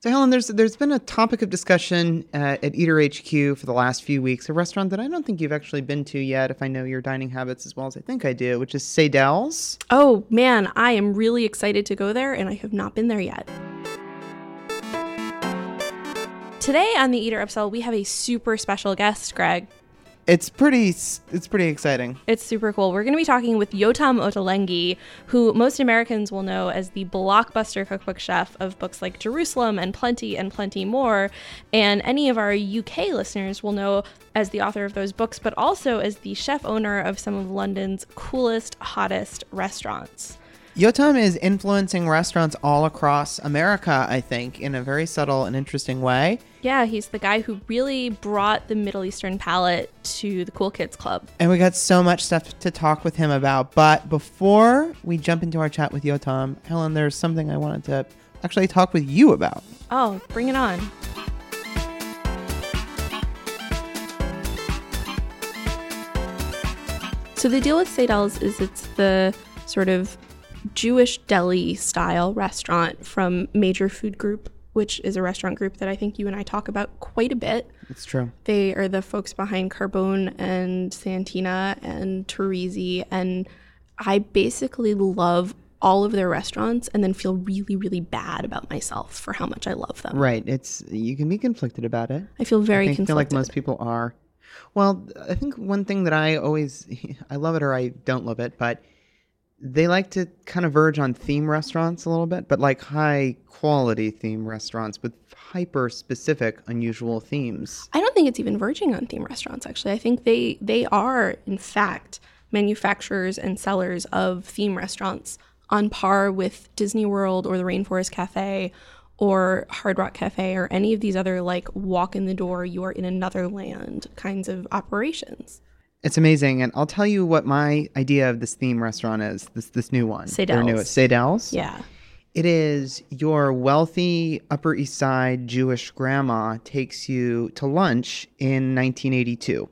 So, Helen, there's there's been a topic of discussion uh, at Eater HQ for the last few weeks, a restaurant that I don't think you've actually been to yet, if I know your dining habits as well as I think I do, which is Sadelle's. Oh man, I am really excited to go there, and I have not been there yet. Today on the Eater Upsell, we have a super special guest, Greg. It's pretty it's pretty exciting. It's super cool. We're going to be talking with Yotam Ottolenghi, who most Americans will know as the blockbuster cookbook chef of books like Jerusalem and Plenty and Plenty More, and any of our UK listeners will know as the author of those books, but also as the chef owner of some of London's coolest, hottest restaurants. Yotam is influencing restaurants all across America, I think, in a very subtle and interesting way. Yeah, he's the guy who really brought the Middle Eastern palate to the Cool Kids Club. And we got so much stuff to talk with him about. But before we jump into our chat with Yotam, Helen, there's something I wanted to actually talk with you about. Oh, bring it on. So the deal with Sadelle's is it's the sort of Jewish deli style restaurant from Major Food Group, which is a restaurant group that I think you and I talk about quite a bit. It's true. They are the folks behind Carbone and Santina and Teresi. And I basically love all of their restaurants and then feel really, really bad about myself for how much I love them. Right. It's you can be conflicted about it. I feel very conflicted. I think, conflicted. feel like most people are. Well, I think one thing that I always I love it or I don't love it, but they like to kind of verge on theme restaurants a little bit, but like high quality theme restaurants with hyper specific unusual themes. I don't think it's even verging on theme restaurants actually. I think they they are in fact manufacturers and sellers of theme restaurants on par with Disney World or the Rainforest Cafe or Hard Rock Cafe or any of these other like walk in the door you are in another land kinds of operations. It's amazing, and I'll tell you what my idea of this theme restaurant is. This this new one, their Sadelle's. newest Sadelle's. Yeah. It is your wealthy Upper East Side Jewish grandma takes you to lunch in 1982.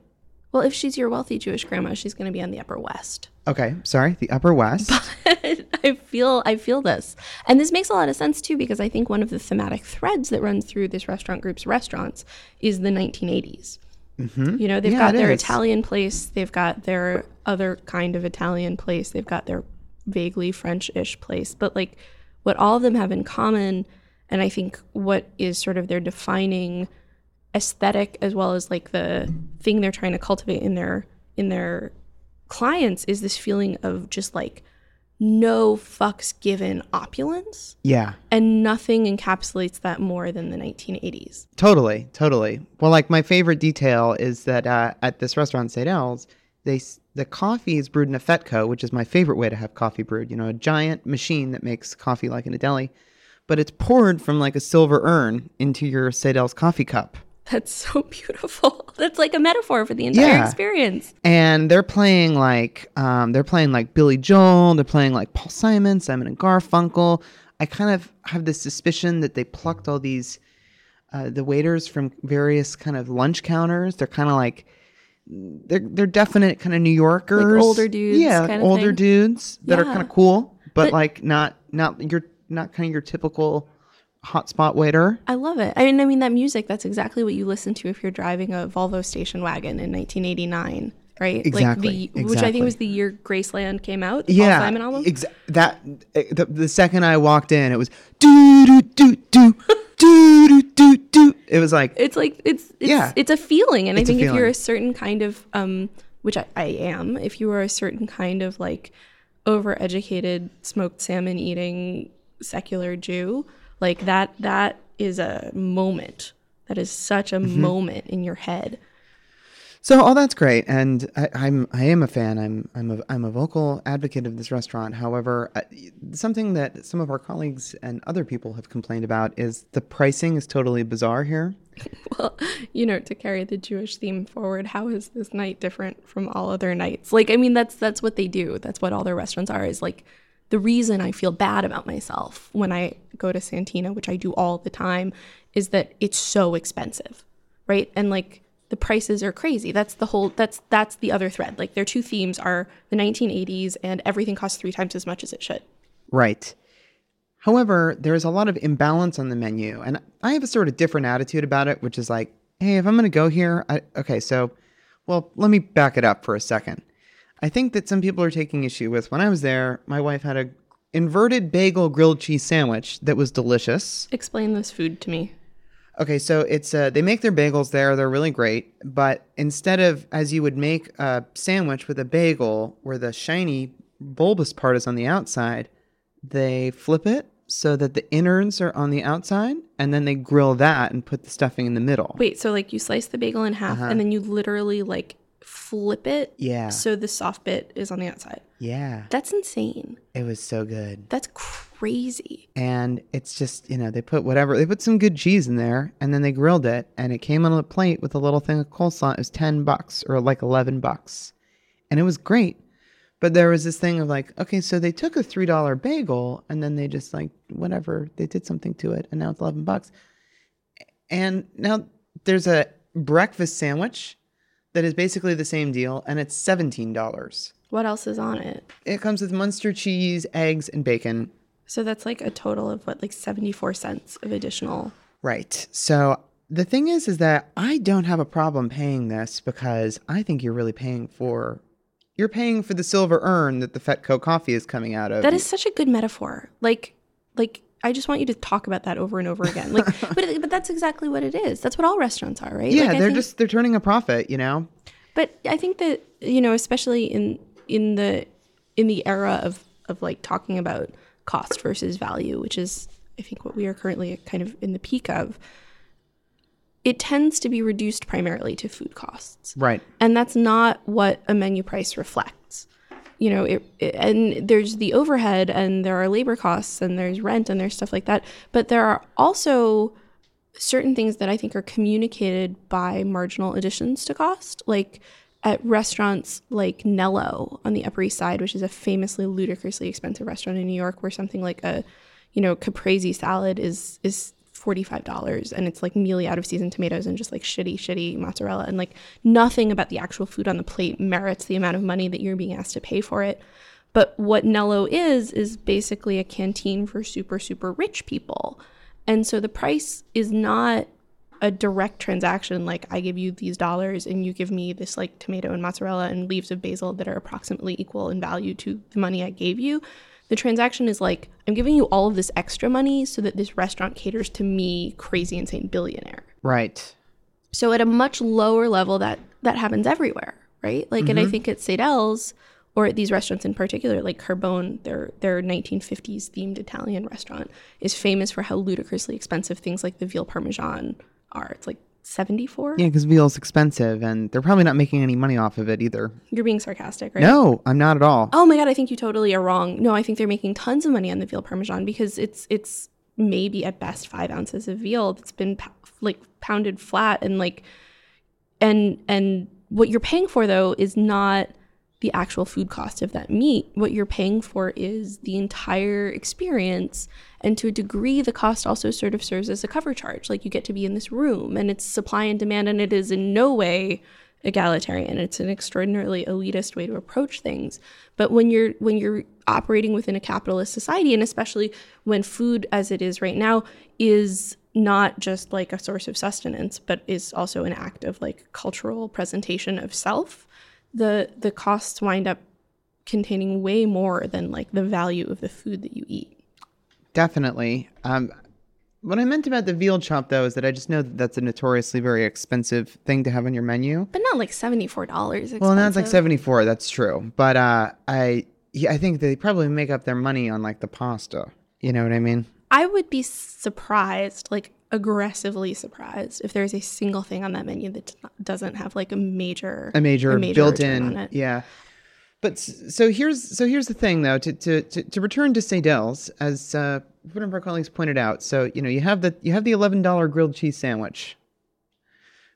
Well, if she's your wealthy Jewish grandma, she's going to be on the Upper West. Okay, sorry, the Upper West. But I feel I feel this. And this makes a lot of sense too because I think one of the thematic threads that runs through this restaurant group's restaurants is the 1980s. Mm-hmm. You know, they've Yeah, got their is. Italian place, they've got their other kind of Italian place, they've got their vaguely French-ish place, but like what all of them have in common and I think what is sort of their defining aesthetic as well as like the thing they're trying to cultivate in their in their clients is this feeling of just like no fucks given opulence yeah, and nothing encapsulates that more than the 1980s totally, totally. Well, like my favorite detail is that uh, at this restaurant, Sadelle's, they the coffee is brewed in a Fetco, which is my favorite way to have coffee brewed. You know, a giant machine that makes coffee like in a deli, but it's poured from like a silver urn into your Sadelle's coffee cup. that's so beautiful that's like a metaphor for the entire Yeah. experience and they're playing like um, they're playing like Billy Joel, they're playing like Paul Simon, Simon and Garfunkel. I kind of have this suspicion that they plucked all these uh, the waiters from various kind of lunch counters. They're kind of like they're they're definite kind of New Yorkers, older dudes yeah, like older thing? dudes that are kind of cool, but, But- like not not your not kind of your typical hotspot waiter. I love it. I mean, I mean that music. That's exactly what you listen to if you're driving a Volvo station wagon in 1989, right? Exactly. Like the, exactly. Which I think was the year Graceland came out. Yeah. Simon album. Ex- that eh, the, the, second I walked in, it was do do do do. Do, do do do It was like it's like it's, it's yeah. It's a feeling, and it's I think if you're a certain kind of um, which I, I am, if you are a certain kind of like overeducated smoked salmon eating secular Jew, like that that is a moment that is such a Mm-hmm. moment in your head so. All that's great, and I, I'm I am a fan. I'm I'm a I'm a vocal advocate of this restaurant. However, uh, something that some of our colleagues and other people have complained about is the pricing is totally bizarre here. well you know to carry the jewish theme forward how is this night different from all other nights like i mean that's that's what they do that's what all their restaurants are is like the reason i feel bad about myself when i go to santina which i do all the time is that it's so expensive right and like the prices are crazy that's the whole that's that's the other thread like their two themes are the 1980s and everything costs three times as much as it should Right. However, there's a lot of imbalance on the menu, and I have a sort of different attitude about it, which is like, hey, if I'm going to go here, I, okay, so, well, let me back it up for a second. I think that some people are taking issue with when I was there, my wife had a inverted bagel grilled cheese sandwich that was delicious. Explain this food to me. Okay, so it's uh, they make their bagels there. They're really great, but instead of as you would make a sandwich with a bagel, where the shiny bulbous part is on the outside, they flip it so that the innards are on the outside, and then they grill that and put the stuffing in the middle. Wait, so like you slice the bagel in half and then you literally like flip it Yeah, so the soft bit is on the outside. yeah, That's insane. it was so good. That's crazy. and it's just you know they put whatever they put some good cheese in there and then they grilled it and it came on a plate with a little thing of coleslaw it was 10 bucks or like 11 bucks and it was great but there was this thing of like okay so they took a $3 bagel and then they just like whatever they did something to it and now it's 11 bucks and now there's a breakfast sandwich that is basically the same deal and it's $17 What else is on it? it comes with munster cheese eggs and bacon So that's like a total of what, like 74 cents of additional. Right. So the thing is, is that I don't have a problem paying this because I think you're really paying for, you're paying for the silver urn that the Fetco coffee is coming out of. That is such a good metaphor. Like, like I just want you to talk about that over and over again. Like, but but that's exactly what it is. That's what all restaurants are, right? yeah, Like, they're think- just they're turning a profit, you know. But I think that you know, especially in in the in the era of of like talking about cost versus value, which is I think what we are currently kind of in the peak of. It tends to be reduced primarily to food costs. Right. and that's not what a menu price reflects you know it, it- and there's the overhead and there are labor costs and there's rent and there's stuff like that. But there are also certain things that i think are communicated by marginal additions to cost. Like at restaurants like Nello on the Upper East Side, which is a famously ludicrously expensive restaurant in New York, where something like a, you know, caprese salad is is forty five dollars, and it's like mealy out of season tomatoes and just like shitty, shitty mozzarella, and like nothing about the actual food on the plate merits the amount of money that you're being asked to pay for it. But what Nello is is basically a canteen for super super rich people, and so the price is not a direct transaction like I give you these dollars and you give me this like tomato and mozzarella and leaves of basil that are approximately equal in value to the money I gave you. The transaction is like I'm giving you all of this extra money so that this restaurant caters to me, crazy insane billionaire. Right. So at a much lower level that that happens everywhere, right? Like and I mm-hmm. think at Sadelle's or at these restaurants in particular, like Carbone, their their 1950s themed Italian restaurant, is famous for how ludicrously expensive things like the veal parmesan are. It's like 74. Yeah, because veal's expensive, and they're probably not making any money off of it either. You're being sarcastic, right? No, I'm not at all. Oh my god, I think you totally are wrong. No, I think they're making tons of money on the veal parmesan because it's it's maybe at best five ounces of veal that's been like pounded flat and like and and what you're paying for though is not the actual food cost of that meat. What you're paying for is the entire experience. And to a degree, the cost also sort of serves as a cover charge. Like you get to be in this room and it's supply and demand, and it is in no way egalitarian. It's an extraordinarily elitist way to approach things. But when you're when you're operating within a capitalist society, and especially when food as it is right now is not just like a source of sustenance, but is also an act of like cultural presentation of self, the the costs wind up containing way more than like the value of the food that you eat. Definitely. Um, what I meant about the veal chop, though, is that I just know that that's a notoriously very expensive thing to have on your menu. But not like $74 Well, that's like expensive. 74. That's true. But uh, I, yeah, I think they probably make up their money on like the pasta. You know what I mean? I would be surprised, like aggressively surprised, if there's a single thing on that menu that doesn't have like a major A major, return built-in, yeah. But so here's so here's the thing though to to to, to return to Sadelle's as uh, one of our colleagues pointed out. So you know you have the you have the eleven dollar grilled cheese sandwich,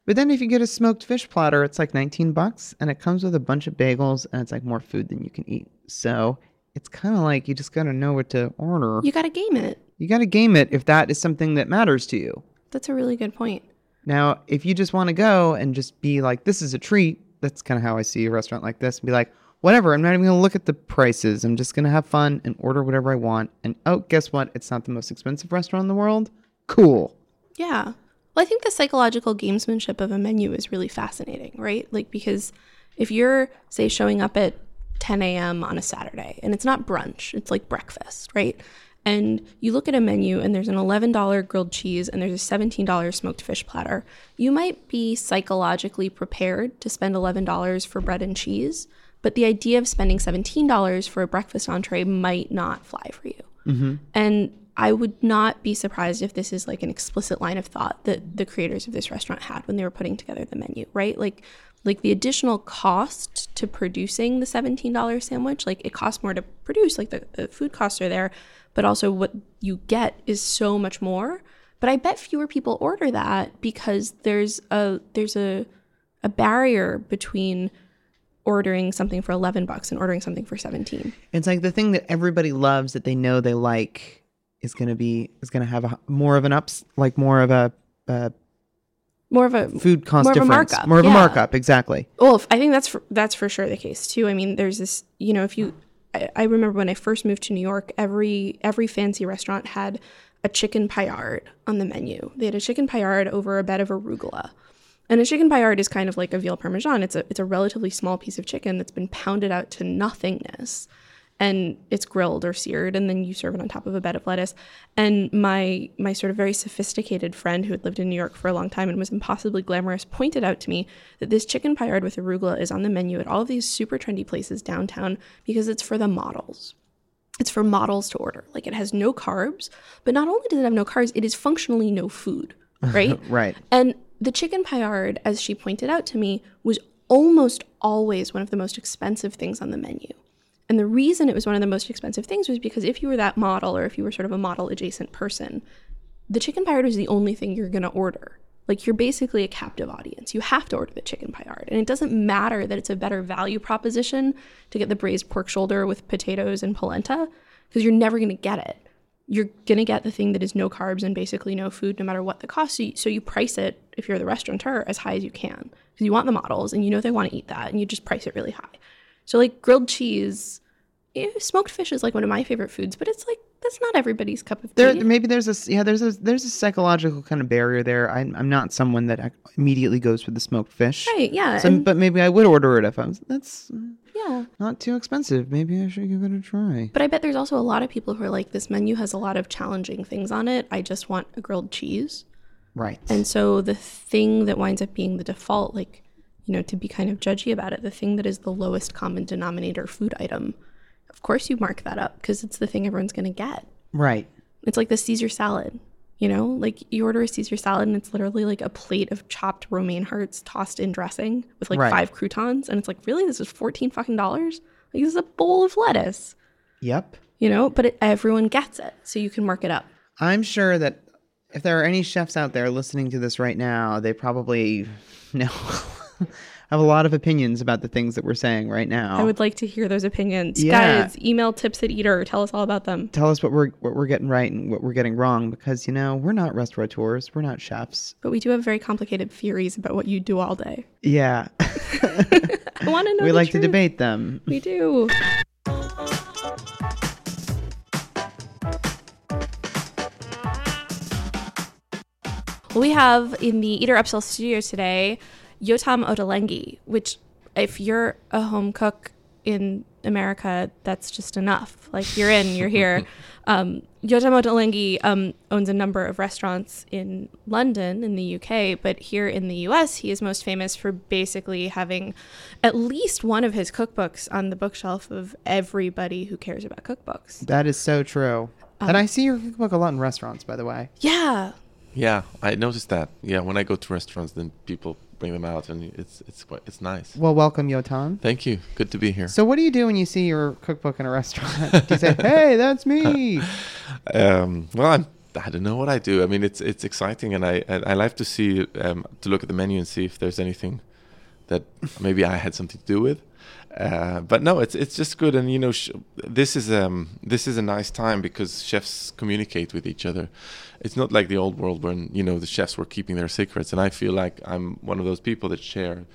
but then if you get a smoked fish platter, it's like nineteen bucks, and it comes with a bunch of bagels, and it's like more food than you can eat. So it's kind of like you just gotta know what to order. You got to game it. You gotta game it if that is something that matters to you. That's a really good point. Now, if you just want to go and just be like, this is a treat, that's kind of how I see a restaurant like this, and be like, whatever. I'm not even going to look at the prices. I'm just going to have fun and order whatever I want. And oh, guess what? It's not the most expensive restaurant in the world. Cool. Yeah. Well, I think the psychological gamesmanship of a menu is really fascinating, right? Like, because if you're, say, showing up at 10 a.m. on a Saturday and it's not brunch, it's like breakfast, right? And you look at a menu and there's an $11 grilled cheese and there's a $17 smoked fish platter, you might be psychologically prepared to spend $11 for bread and cheese, but the idea of spending $17 for a breakfast entree might not fly for you. Mm-hmm. And I would not be surprised if this is like an explicit line of thought that the creators of this restaurant had when they were putting together the menu, right? Like like the additional cost to producing the $17 sandwich, like it costs more to produce, like the, the food costs are there, but also what you get is so much more. But I bet fewer people order that because there's a there's a a barrier between ordering something for 11 bucks and ordering something for 17. It's like the thing that everybody loves that they know they like is going to be is going to have a more of an ups like more of a, a more of a food cost more of a difference, markup, more of yeah. a markup, exactly. Well, I think that's for, that's for sure the case too. I mean, there's this, you know, if you, I, remember when I first moved to New York, every every fancy restaurant had a chicken paillard on the menu. They had a chicken paillard over a bed of arugula, and a chicken paillard is kind of like a veal parmesan. It's a it's a relatively small piece of chicken that's been pounded out to nothingness, and it's grilled or seared, and then you serve it on top of a bed of lettuce. And my my sort of very sophisticated friend who had lived in New York for a long time and was impossibly glamorous pointed out to me that this chicken paillard with arugula is on the menu at all of these super trendy places downtown because it's for the models. It's for models to order. Like it has no carbs, but not only does it have no carbs, it is functionally no food, right? Right. And the chicken paillard, as she pointed out to me, was almost always one of the most expensive things on the menu. And the reason it was one of the most expensive things was because if you were that model or if you were sort of a model adjacent person, the chicken paillard was the only thing you're going to order. Like you're basically a captive audience. You have to order the chicken paillard. And it doesn't matter that it's a better value proposition to get the braised pork shoulder with potatoes and polenta because you're never going to get it. You're going to get the thing that is no carbs and basically no food no matter what the cost. So you, so you price it if you're the restaurateur as high as you can because you want the models and you know they want to eat that and you just price it really high. So like grilled cheese, smoked fish is like one of my favorite foods, but it's like that's not everybody's cup of There, tea. maybe there's a yeah, there's a there's a psychological kind of barrier there. I'm I'm not someone that immediately goes for the smoked fish. right? Yeah, So, and- but maybe I would order it if I was. That's yeah. not too expensive. Maybe I should give it a try. But I bet there's also a lot of people who are like, this menu has a lot of challenging things on it. I just want a grilled cheese. Right. And so the thing that winds up being the default, like, you know, to be kind of judgy about it, the thing that is the lowest common denominator food item, of course you mark that up because it's the thing everyone's going to get. right. It's like the Caesar salad, you know, like you order a Caesar salad and it's literally like a plate of chopped romaine hearts tossed in dressing with like Right. five croutons. And it's like, really? This is 14 fucking dollars? Like, this is a bowl of lettuce, Yep. you know, but it, everyone gets it. So you can mark it up. I'm sure that if there are any chefs out there listening to this right now, they probably know have a lot of opinions about the things that we're saying right now. I would like to hear those opinions. Yeah. Guys, email tips at eater. Tell us all about them. Tell us what we're what we're getting right and what we're getting wrong because you know we're not restaurateurs, we're not chefs. But we do have very complicated theories about what you do all day. Yeah, I want to know. we like to debate them. We do. Well, we have in the Eater Upsell studio today Yotam Ottolenghi, which, if you're a home cook in America, that's just enough. Like, you're in, you're here. Um, Yotam Ottolenghi um, owns a number of restaurants in London, in the UK, but here in the US, he is most famous for basically having at least one of his cookbooks on the bookshelf of everybody who cares about cookbooks. That is so true. Um, and I see your cookbook a lot in restaurants, by the way. Yeah, Yeah, I noticed that. Yeah, when I go to restaurants, then people bring them out, and it's it's quite it's nice. Well, welcome, Yotam. Thank you. Good to be here. So, what do you do when you see your cookbook in a restaurant? do you say, "Hey, that's me"? Um, well, I'm, I don't know what I do. I mean, it's it's exciting, and I I, I like to see um, to look at the menu and see if there's anything that maybe I had something to do with. Uh, but no, it's it's just good, and you know, sh- this is um this is a nice time because chefs communicate with each other. It's not like the old world when you know the chefs were keeping their secrets, and I feel like I'm one of those people that share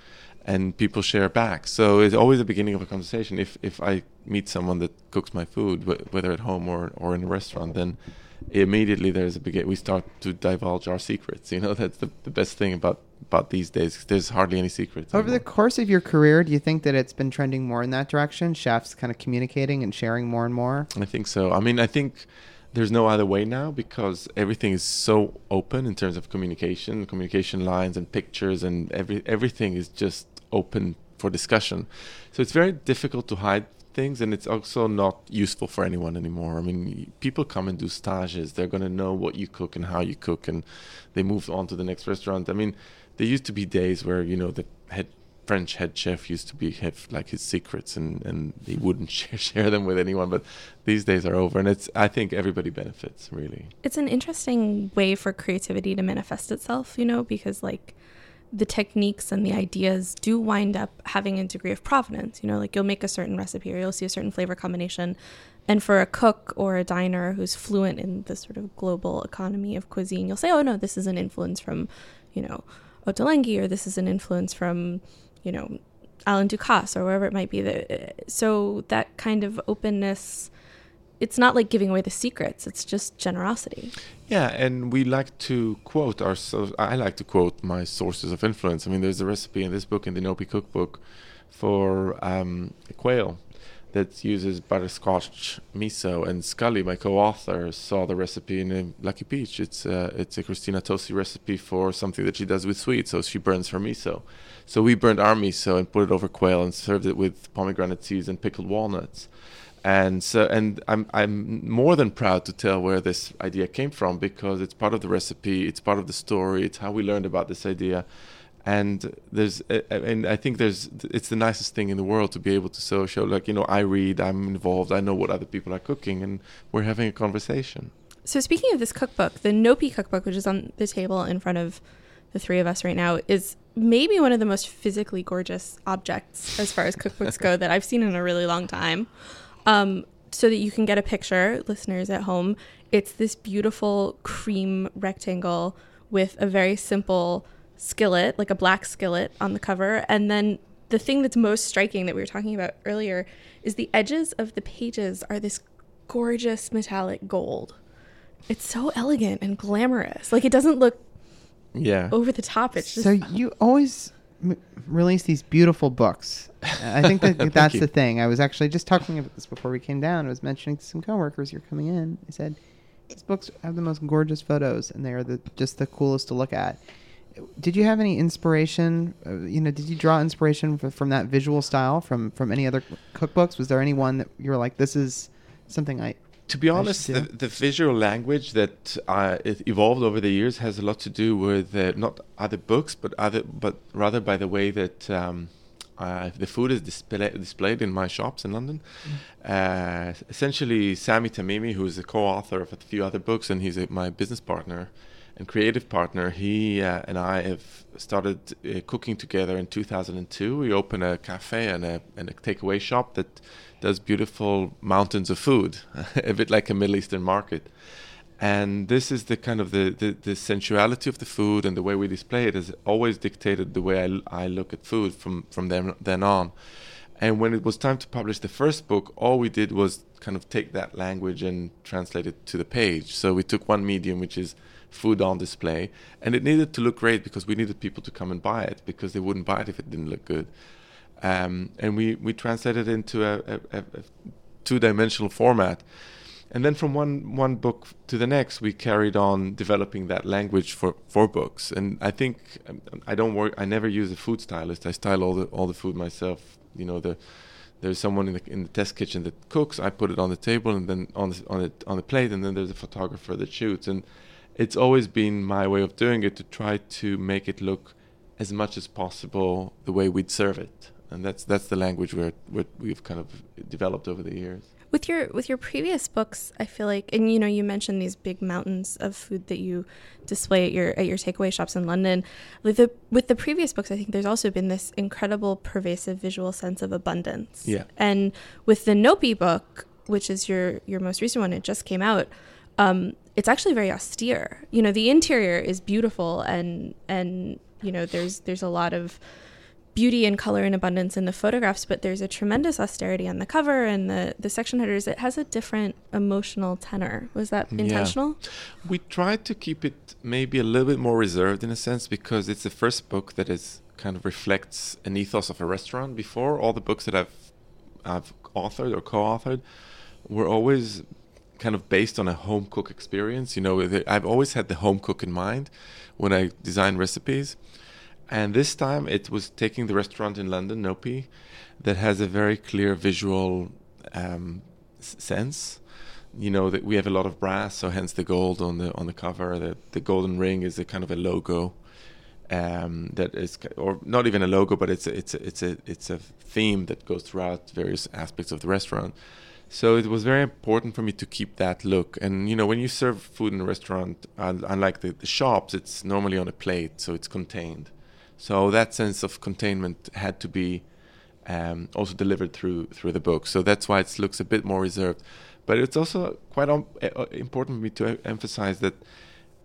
and people share back. So it's always the beginning of a conversation. If if I meet someone that cooks my food, wh- whether at home or or in a restaurant, then immediately there's a begin. We start to divulge our secrets. You know, that's the, the best thing about about these days. There's hardly any secrets. Over the course of your career, do you think that it's been trending more in that direction? Chefs kind of communicating and sharing more and more? I think so. I mean, I think there's no other way now because everything is so open in terms of communication, communication lines and pictures, and every everything is just open for discussion. So it's very difficult to hide things, and it's also not useful for anyone anymore. I mean, people come and do stages; they're going to know what you cook and how you cook, and they move on to the next restaurant. I mean, there used to be days where you know the head French head chef used to be have like his secrets and and he wouldn't share, share them with anyone. But these days are over, and it's I think everybody benefits really. It's an interesting way for creativity to manifest itself, you know, because like the techniques and the ideas do wind up having a degree of provenance. You know, like you'll make a certain recipe or you'll see a certain flavor combination. And for a cook or a diner who's fluent in the sort of global economy of cuisine, you'll say, oh, no, this is an influence from, you know, Ottolenghi or this is an influence from, you know, Alain Ducasse or wherever it might be. That, So that kind of openness, it's not like giving away the secrets, it's just generosity. Yeah, and we like to quote our. I like to quote my sources of influence. I mean, there's a recipe in this book in the Nopi cookbook for um, quail that uses butterscotch miso. And Scully, my co-author, saw the recipe in a Lucky Peach. It's uh, it's a Christina Tosi recipe for something that she does with sweet. So she burns her miso. So we burned our miso and put it over quail and served it with pomegranate seeds and pickled walnuts and so and I'm I'm more than proud to tell where this idea came from because it's part of the recipe, it's part of the story, it's how we learned about this idea, and there's and I think there's it's the nicest thing in the world to be able to so show like you know I read, I'm involved, I know what other people are cooking, and we're having a conversation. So speaking of this cookbook, the Nopi cookbook, which is on the table in front of the three of us right now, is maybe one of the most physically gorgeous objects as far as cookbooks go that I've seen in a really long time. Um, so that you can get a picture, listeners at home, it's this beautiful cream rectangle with a very simple skillet, like a black skillet on the cover. And then the thing that's most striking that we were talking about earlier is the edges of the pages are this gorgeous metallic gold. It's so elegant and glamorous. Like it doesn't look yeah over the top. It's just so you always m- release these beautiful books. I think that that's you. the thing. I was actually just talking about this before we came down. I was mentioning to some coworkers you're coming in. I said these books have the most gorgeous photos, and they are the just the coolest to look at. Did you have any inspiration? Uh, you know, did you draw inspiration f- from that visual style from from any other cookbooks? Was there any one that you were like, this is something I to be honest, the, the visual language that uh, it evolved over the years has a lot to do with uh, not other books, but other, but rather by the way that um, uh, the food is display, displayed in my shops in London. Uh, essentially, Sami Tamimi, who is a co-author of a few other books, and he's a, my business partner and creative partner, he uh, and I have started uh, cooking together in 2002. We opened a cafe and a, and a takeaway shop that does beautiful mountains of food, a bit like a Middle Eastern market. And this is the kind of the, the, the sensuality of the food and the way we display it has always dictated the way I, I look at food from, from then, then on. And when it was time to publish the first book, all we did was kind of take that language and translate it to the page. So we took one medium, which is food on display, and it needed to look great because we needed people to come and buy it because they wouldn't buy it if it didn't look good. Um, and we, we translated it into a, a, a, a two-dimensional format. And then from one, one book to the next, we carried on developing that language for, for books. And I think um, I don't work. I never use a food stylist. I style all the all the food myself. You know, the there's someone in the in the test kitchen that cooks. I put it on the table and then on the, on it on the plate, and then there's a photographer that shoots. And it's always been my way of doing it to try to make it look as much as possible the way we'd serve it. And that's that's the language we're, we're we've kind of developed over the years. with your with your previous books i feel like and you know you mentioned these big mountains of food that you display at your at your takeaway shops in london with the with the previous books i think there's also been this incredible pervasive visual sense of abundance Yeah. and with the nopi book which is your your most recent one it just came out um it's actually very austere you know the interior is beautiful and and you know there's there's a lot of beauty and color and abundance in the photographs, but there's a tremendous austerity on the cover and the the section headers. It has a different emotional tenor. Was that intentional? Yeah. We tried to keep it maybe a little bit more reserved in a sense because it's the first book that is kind of reflects an ethos of a restaurant. Before all the books that I've I've authored or co-authored were always kind of based on a home cook experience. You know, I've always had the home cook in mind when I design recipes. And this time it was taking the restaurant in London, Nopi, that has a very clear visual um, sense. You know that we have a lot of brass, so hence the gold on the on the cover. The the golden ring is a kind of a logo um, that is, or not even a logo, but it's a, it's a, it's a it's a theme that goes throughout various aspects of the restaurant. So it was very important for me to keep that look. And you know, when you serve food in a restaurant, unlike the, the shops, it's normally on a plate, so it's contained. So that sense of containment had to be um, also delivered through through the book. So that's why it looks a bit more reserved. But it's also quite um, important for me to emphasize that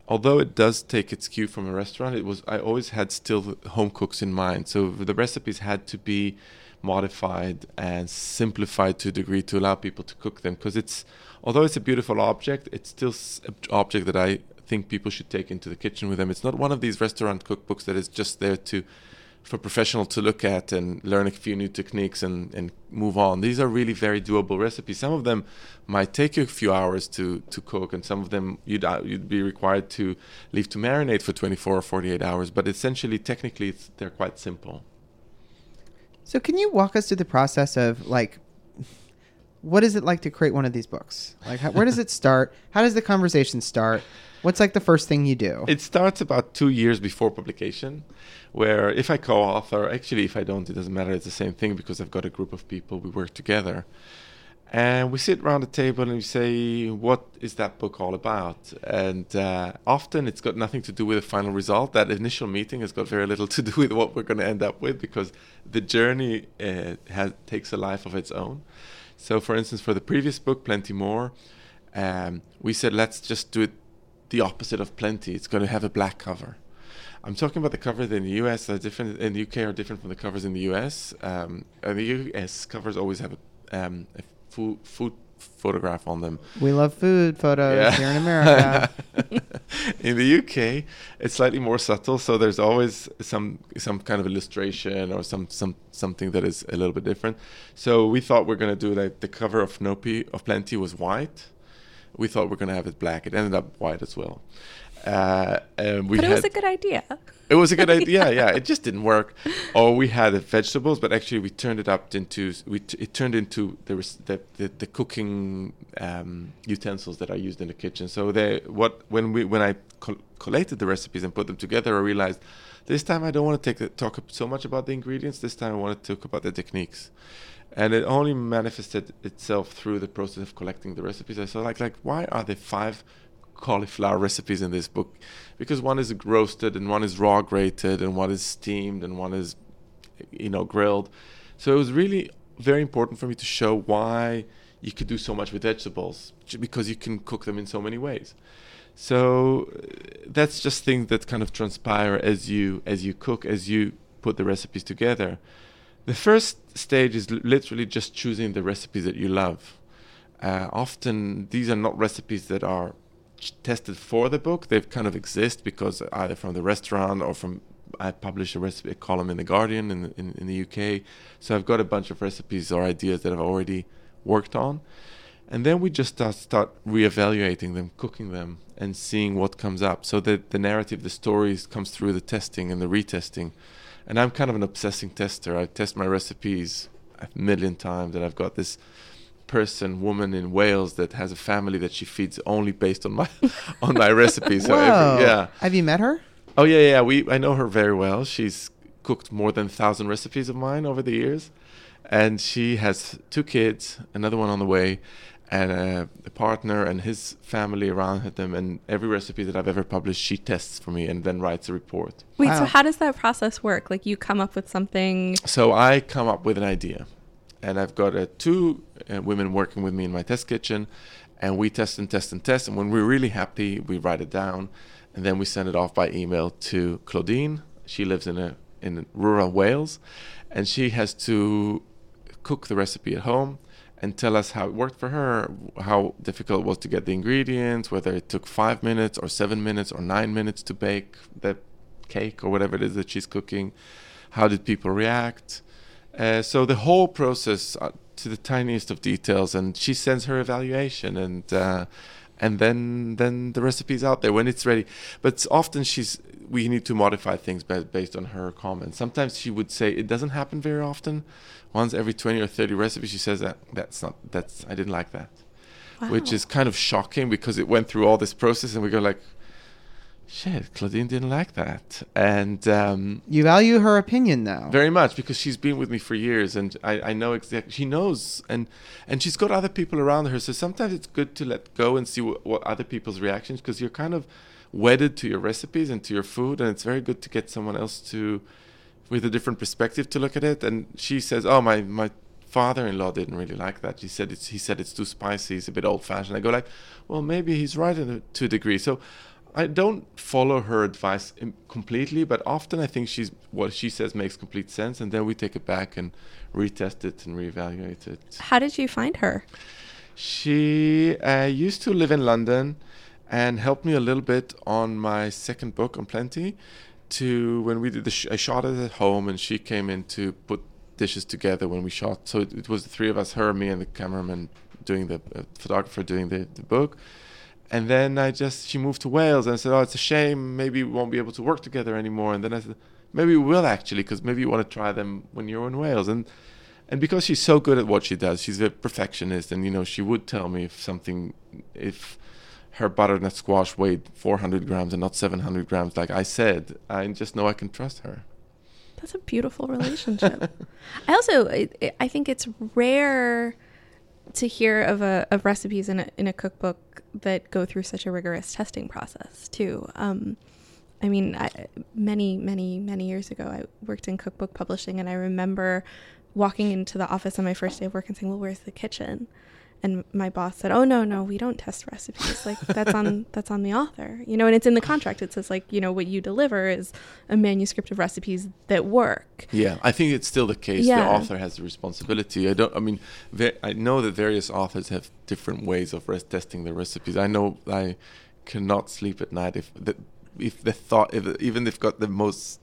although it does take its cue from a restaurant, it was I always had still home cooks in mind. So the recipes had to be modified and simplified to a degree to allow people to cook them because it's although it's a beautiful object, it's still an object that I think people should take into the kitchen with them. It's not one of these restaurant cookbooks that is just there to for professional to look at and learn a few new techniques and, and move on. These are really very doable recipes. Some of them might take you a few hours to, to cook, and some of them you'd, uh, you'd be required to leave to marinate for 24 or 48 hours. But essentially, technically, they're quite simple. So can you walk us through the process of like what is it like to create one of these books? Like how, where does it start? How does the conversation start? What's like the first thing you do? It starts about two years before publication, where if I co-author, actually if I don't, it doesn't matter. It's the same thing because I've got a group of people. We work together, and we sit around the table and we say, "What is that book all about?" And uh, often it's got nothing to do with the final result. That initial meeting has got very little to do with what we're going to end up with because the journey uh, has takes a life of its own. So, for instance, for the previous book, Plenty More, um, we said let's just do it the opposite of Plenty. It's going to have a black cover. I'm talking about the covers in the US are different in the UK are different from the covers in the US. Um, the US covers always have a, um, a food, food photograph on them. we love food photos Yeah. here in America. in the UK, it's slightly more subtle. So there's always some some kind of illustration or some some something that is a little bit different. So we thought we're gonna do like the cover of Nopi of Plenty was white. We thought we're gonna have it black. It ended up white as well. Uh, and we but it had, was a good idea. It was a good idea. Yeah, it just didn't work. Or we had vegetables, but actually we turned it up into we t- it turned into the the, the, the cooking um, utensils that are used in the kitchen. So they what when we when I col- collated the recipes and put them together, I realized this time I don't want to take talk so much about the ingredients. This time I want to talk about the techniques. And it only manifested itself through the process of collecting the recipes. I saw like like why are there five cauliflower recipes in this book because one is roasted and one is raw grated and one is steamed and one is you know grilled. So it was really very important for me to show why you could do so much with vegetables because you can cook them in so many ways. So uh, that's just things that kind of transpire as you as you cook as you put the recipes together. The first stage is literally just choosing the recipes that you love. Uh, often these are not recipes that are tested for the book. They've kind of exist because either from the restaurant or from I publish a recipe column in the Guardian in, in in the UK. So I've got a bunch of recipes or ideas that I've already worked on, and then we just start start reevaluating them, cooking them, and seeing what comes up. So that the narrative, the stories comes through the testing and the retesting. And I'm kind of an obsessing tester. I test my recipes a million times, and I've got this person, woman in Wales that has a family that she feeds only based on my on my recipes. So Whoa. every, yeah. Have you met her? Oh yeah, yeah. We I know her very well. She's cooked more than a thousand recipes of mine over the years, and she has two kids, another one on the way, and a, a partner and his family around them. And every recipe that I've ever published, she tests for me and then writes a report. Wait, Wow. so how does that process work? Like you come up with something. So I come up with an idea, and I've got uh, two uh, women working with me in my test kitchen, and we test and test and test. And when we're really happy, we write it down, and then we send it off by email to Claudine. She lives in a in rural Wales, and she has to cook the recipe at home and tell us how it worked for her, how difficult it was to get the ingredients, whether it took five minutes or seven minutes or nine minutes to bake the cake or whatever it is that she's cooking. How did people react? Uh, so the whole process uh, to the tiniest of details, and she sends her evaluation, and uh, and then then the recipe's out there when it's ready. But often she's we need to modify things based on her comments. Sometimes she would say it doesn't happen very often. Once every twenty or thirty recipes, she says that that's not that's I didn't like that, wow. which is kind of shocking because it went through all this process, and we go like, shit, Claudine didn't like that. And um, you value her opinion now very much because she's been with me for years, and I, I know exactly. She knows, and and she's got other people around her. So sometimes it's good to let go and see what, what other people's reactions, because you're kind of wedded to your recipes and to your food, and it's very good to get someone else to with a different perspective to look at it. And she says, "Oh, my my." father-in-law didn't really like that. He said it's he said it's too spicy. He's a bit old-fashioned. I go like, well, maybe he's right in a, to a degree. So I don't follow her advice completely, but often I think she's what she says makes complete sense, and then we take it back and retest it and reevaluate it. How did you find her? She uh, used to live in London and helped me a little bit on my second book on Plenty. To when we did the, sh- I shot it at home, and she came in to put dishes together when we shot. So it, it was the three of us, her, me, and the cameraman doing the uh, photographer doing the, the book and then I just she moved to Wales and I said, "Oh, it's a shame. Maybe we won't be able to work together anymore." And then I said, "Maybe we will actually, because maybe you want to try them when you're in Wales." And and because she's so good at what she does, she's a perfectionist, and you know she would tell me if something if her butternut squash weighed 400 grams and not 700 grams, like I said, I just know I can trust her. That's a beautiful relationship. I also I think it's rare to hear of a of recipes in a in a cookbook that go through such a rigorous testing process too. Um, I mean, I, many many many years ago, I worked in cookbook publishing, and I remember walking into the office on my first day of work and saying, "Well, where's the kitchen?" And my boss said oh no no we don't test recipes. Like that's on that's on the author you know and it's in the contract. It says like you know what you deliver is a manuscript of recipes that work. Yeah i think it's still the case. Yeah. the author has the responsibility. I don't i mean i know that various authors have different ways of res- testing the recipes. I know i cannot sleep at night if the, if the thought if even if got the most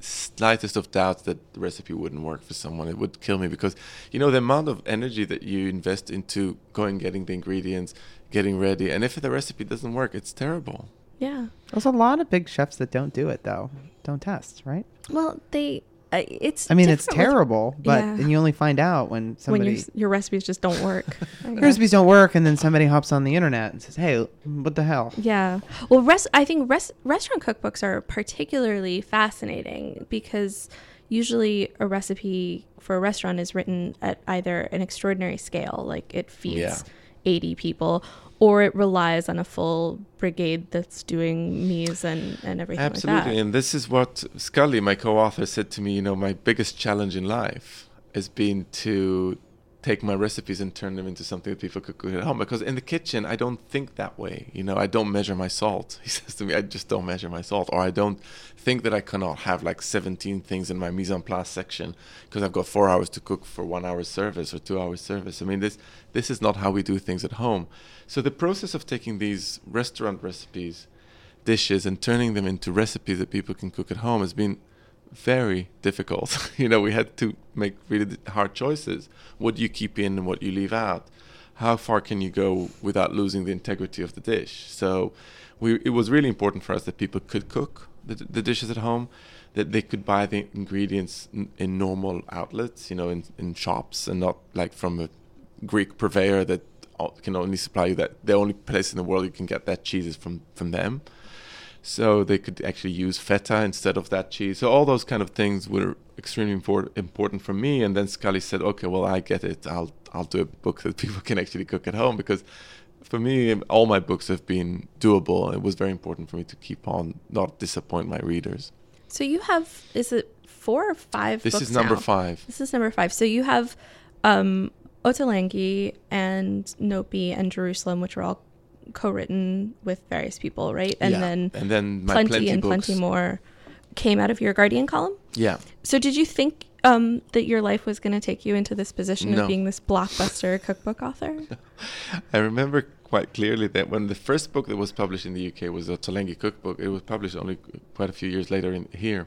slightest of doubts that the recipe wouldn't work for someone, it would kill me because you know the amount of energy that you invest into going getting the ingredients, getting ready, and if the recipe doesn't work, it's terrible. Yeah. There's a lot of big chefs that don't do it though. Don't test, right? Well, they it's. I mean, it's terrible, with, but yeah. and you only find out when somebody when your recipes just don't work. your recipes don't work, and then somebody hops on the internet and says, "Hey, what the hell?" Yeah. Well, rest. I think res- restaurant cookbooks are particularly fascinating because usually a recipe for a restaurant is written at either an extraordinary scale, like it feeds yeah. 80 people, or it relies on a full brigade that's doing mise and, and everything Absolutely. Like and this is what Scully, my co-author, said to me, you know, my biggest challenge in life has been to take my recipes and turn them into something that people could cook at home. Because in the kitchen, I don't think that way. You know, I don't measure my salt. He says to me, I just don't measure my salt. Or I don't think that I cannot have like 17 things in my mise en place section because I've got four hours to cook for one hour service or two hours service. I mean, this this is not how we do things at home. So the process of taking these restaurant recipes, dishes, and turning them into recipes that people can cook at home has been very difficult. you know, we had to make really hard choices. What do you keep in and what you leave out? How far can you go without losing the integrity of the dish? So, we, it was really important for us that people could cook the, the dishes at home, that they could buy the ingredients in, in normal outlets, you know, in, in shops, and not like from a Greek purveyor that can only supply you that. The only place in the world you can get that cheese is from from them so they could actually use feta instead of that cheese. So all those kind of things were extremely important important for me. And then Scully said, "Okay, well, I get it. I'll I'll do a book that people can actually cook at home because." For me, all my books have been doable. It was very important for me to keep on, not disappoint my readers. So you have, is it four or five? This is number now? five. This is number five. So you have um, Ottolenghi and Nopi and Jerusalem, which are all co-written with various people, right? And yeah. then and then plenty, plenty and books. plenty more came out of your Guardian column. Yeah. So did you think um, that your life was going to take you into this position No. of being this blockbuster cookbook author? I remember quite clearly that when the first book that was published in the UK was the Ottolenghi cookbook, it was published only quite a few years later in here.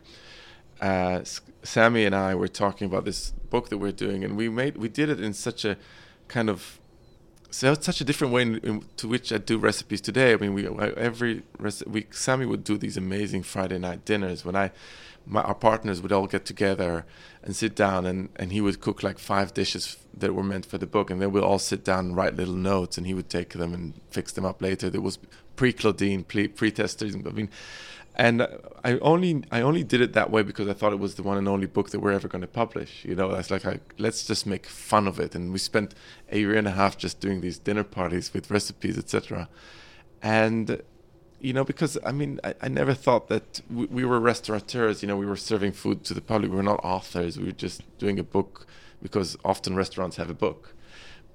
Uh, Sami and I were talking about this book that we're doing, and we made we did it in such a kind of so it's such a different way in, in, to which I do recipes today. I mean, we every reci- week Sami would do these amazing Friday night dinners when I my, our partners would all get together and sit down and, and he would cook like five dishes that were meant for the book. And then we'll all sit down and write little notes and he would take them and fix them up later. There was pre-claudine pre- pre-testers. I mean and i only i only did it that way because i thought it was the one and only book that we're ever going to publish you know that's like I, let's just make fun of it and we spent a year and a half just doing these dinner parties with recipes etc and you know, because I mean, I, I never thought that we, we were restaurateurs. You know, we were serving food to the public. We were not authors. We were just doing a book because often restaurants have a book.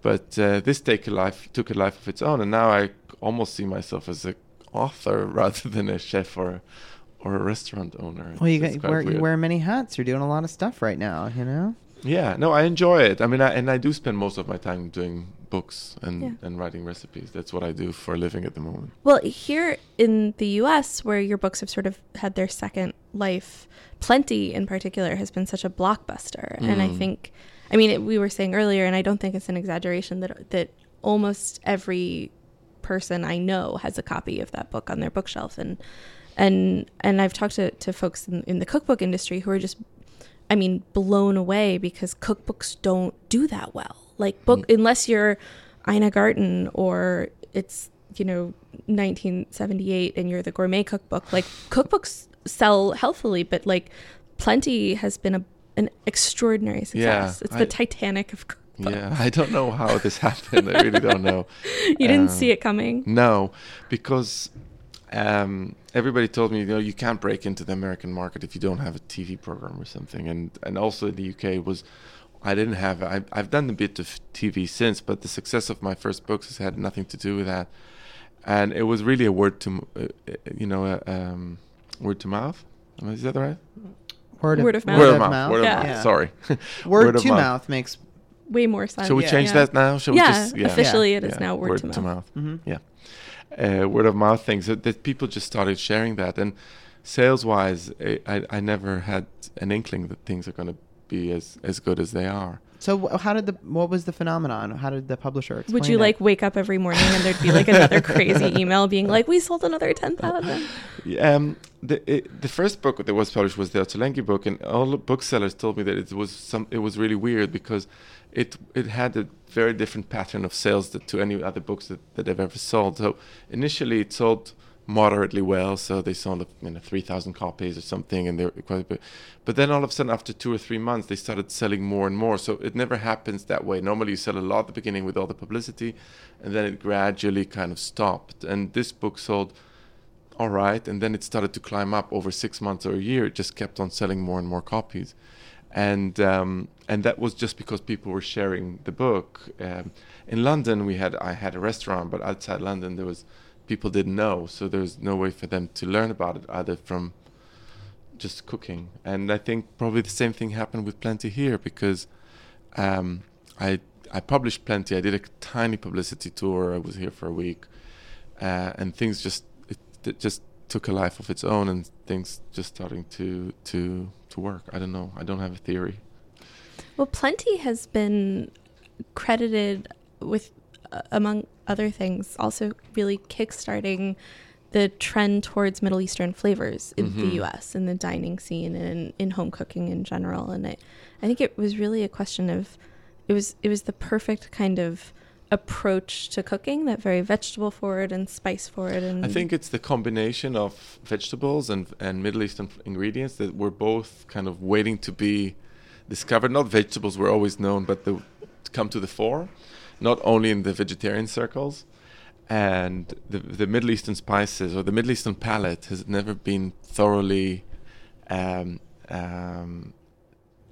But uh, this take a life took a life of its own, and now I almost see myself as a author rather than a chef or or a restaurant owner. Well, you, It's- it's got, wear, you wear many hats. You're doing a lot of stuff right now, you know? Yeah, no, I enjoy it. I mean, I, and I do spend most of my time doing books and, Yeah. and writing recipes. That's what I do for a living at the moment. Well, here in the US, where your books have sort of had their second life, Plenty in particular has been such a blockbuster. And I Mm. think, I mean, it, we were saying earlier, and I don't think it's an exaggeration that, that almost every person I know has a copy of that book on their bookshelf. And, and, and I've talked to, to folks in, in the cookbook industry who are just, I mean, blown away because cookbooks don't do that well. Like book, mm. unless you're Ina Garten or it's you know 1978 and you're the gourmet cookbook like cookbooks sell healthily but like plenty has been a, an extraordinary success it's the I- titanic of cookbooks Yeah, I don't know how this happened. I really don't know. you didn't Uh, see it coming No, because um, everybody told me, you know, you can't break into the American market if you don't have a TV program or something. And and also in the UK was, I didn't have. I, I've done a bit of TV since, but the success of my first books has had nothing to do with that. And it was really a word to, uh, uh, you know, uh, um, word to mouth. Is that right? Word of mouth. Word of mouth. Word of Yeah. mouth. Sorry. Word, of to mouth. makes. Way more sense Shall we Yeah. change yeah. that now? Shall yeah, we just officially it is yeah, now word, to mouth, Mhm. Yeah, uh, word of mouth things that, that people just started sharing that, and sales wise, I, I I never had an inkling that things are going to be as as good as they are. So, how did the what was the phenomenon? How did the publisher explain would you it? like wake up every morning and there'd be like another crazy email being like we sold another 10000 Um, the it, the first book that was published was the Ottolenghi book, and all the booksellers told me that it was some it was really weird because it it had a very different pattern of sales to any other books that, that they've ever sold. So initially it sold moderately well, so they sold you know three thousand copies or something, and they were quite a bit. But then all of a sudden, after two or three months, they started selling more and more. So it never happens that way. Normally, you sell a lot at the beginning with all the publicity, and then it gradually kind of stopped. And this book sold all right and then it started to climb up over six months or a year it just kept on selling more and more copies and um, and that was just because people were sharing the book. Um, in london we had i had a restaurant but outside london there was people didn't know. So there was no way for them to learn about it either from just cooking. And i think probably the same thing happened with plenty here because um, i i published plenty. I did a tiny publicity tour. I was here for a week. Uh, and things just it, it just took a life of its own and things just starting to to to work i don't know i don't have a theory Well, Plenty has been credited with, uh, among other things, also really kickstarting the trend towards Middle Eastern flavors in Mhm. the U.S. in the dining scene and in home cooking in general. And I, I think it was really a question of, it was it was the perfect kind of approach to cooking, that very vegetable forward and spice forward. And i think it's the combination of vegetables and and middle eastern ingredients that were both kind of waiting to be discovered not vegetables were always known but the, to come to the fore not only in the vegetarian circles and the the Middle Eastern spices or the Middle Eastern palate has never been thoroughly um, um,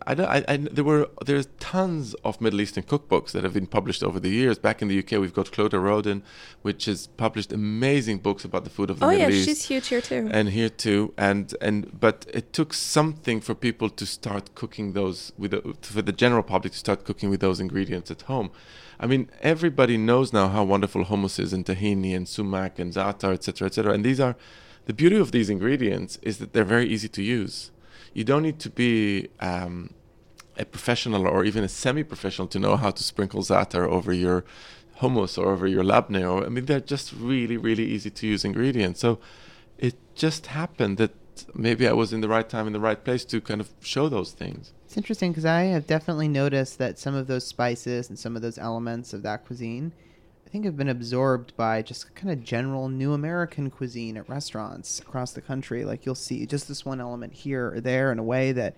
I, I, I there were there's tons of Middle Eastern cookbooks that have been published over the years. Back in the UK, we've got Claudia Roden, which has published amazing books about the food of the oh Middle yeah, East. she's huge here too. and here too and and but it took something for people to start cooking those with the, for the general public to start cooking with those ingredients at home i mean everybody knows now how wonderful hummus is and tahini and sumac and za'atar etc etc and these are the beauty of these ingredients is that they're very easy to use you don't need to be um, a professional or even a semi-professional to know how to sprinkle za'atar over your hummus or over your labneh or I mean they're just really really easy to use ingredients. So it just happened that maybe I was in the right time in the right place to kind of show those things. It's interesting because I have definitely noticed that some of those spices and some of those elements of that cuisine, think, have been absorbed by just kind of general new American cuisine at restaurants across the country. Like you'll see just this one element here or there in a way that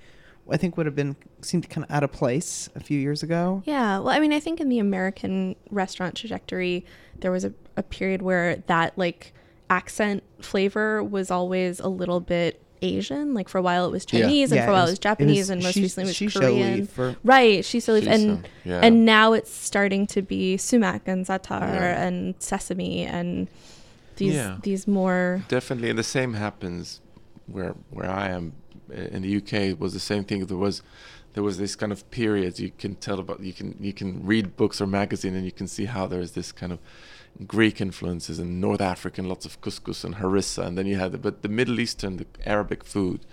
I think would have been seemed kind of out of place a few years ago. Yeah, well, I mean, I think in the American restaurant trajectory, there was a, a period where that like accent flavor was always a little bit Asian. Like for a while it was Yeah. Chinese, and Yeah, for a it while was- it was it Japanese, was and most shi- recently it was shiso Korean. for- right, shiso leaf, and Shiso, yeah. and now it's starting to be sumac and za'atar Yeah. and sesame and these Yeah. these more. definitely and the same happens where where I am uh, in the UK it was the same thing there was there was this kind of periods you can tell about you can you can read books or magazine and you can see how there's this kind of Greek influences and North African lots of couscous and harissa and then you had the, but the Middle Eastern the Arabic food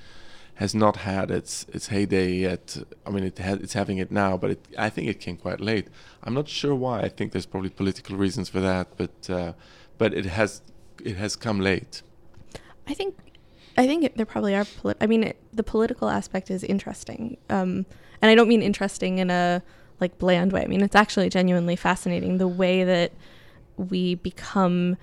has not had its its heyday yet I mean it has it's having it now but it, I think it came quite late I'm not sure why I think there's probably political reasons for that but uh, but it has it has come late I think, I think it, there probably are. Poli- I mean, it, the political aspect is interesting, um, and I don't mean interesting in a like bland way. I mean, it's actually genuinely fascinating the way that we become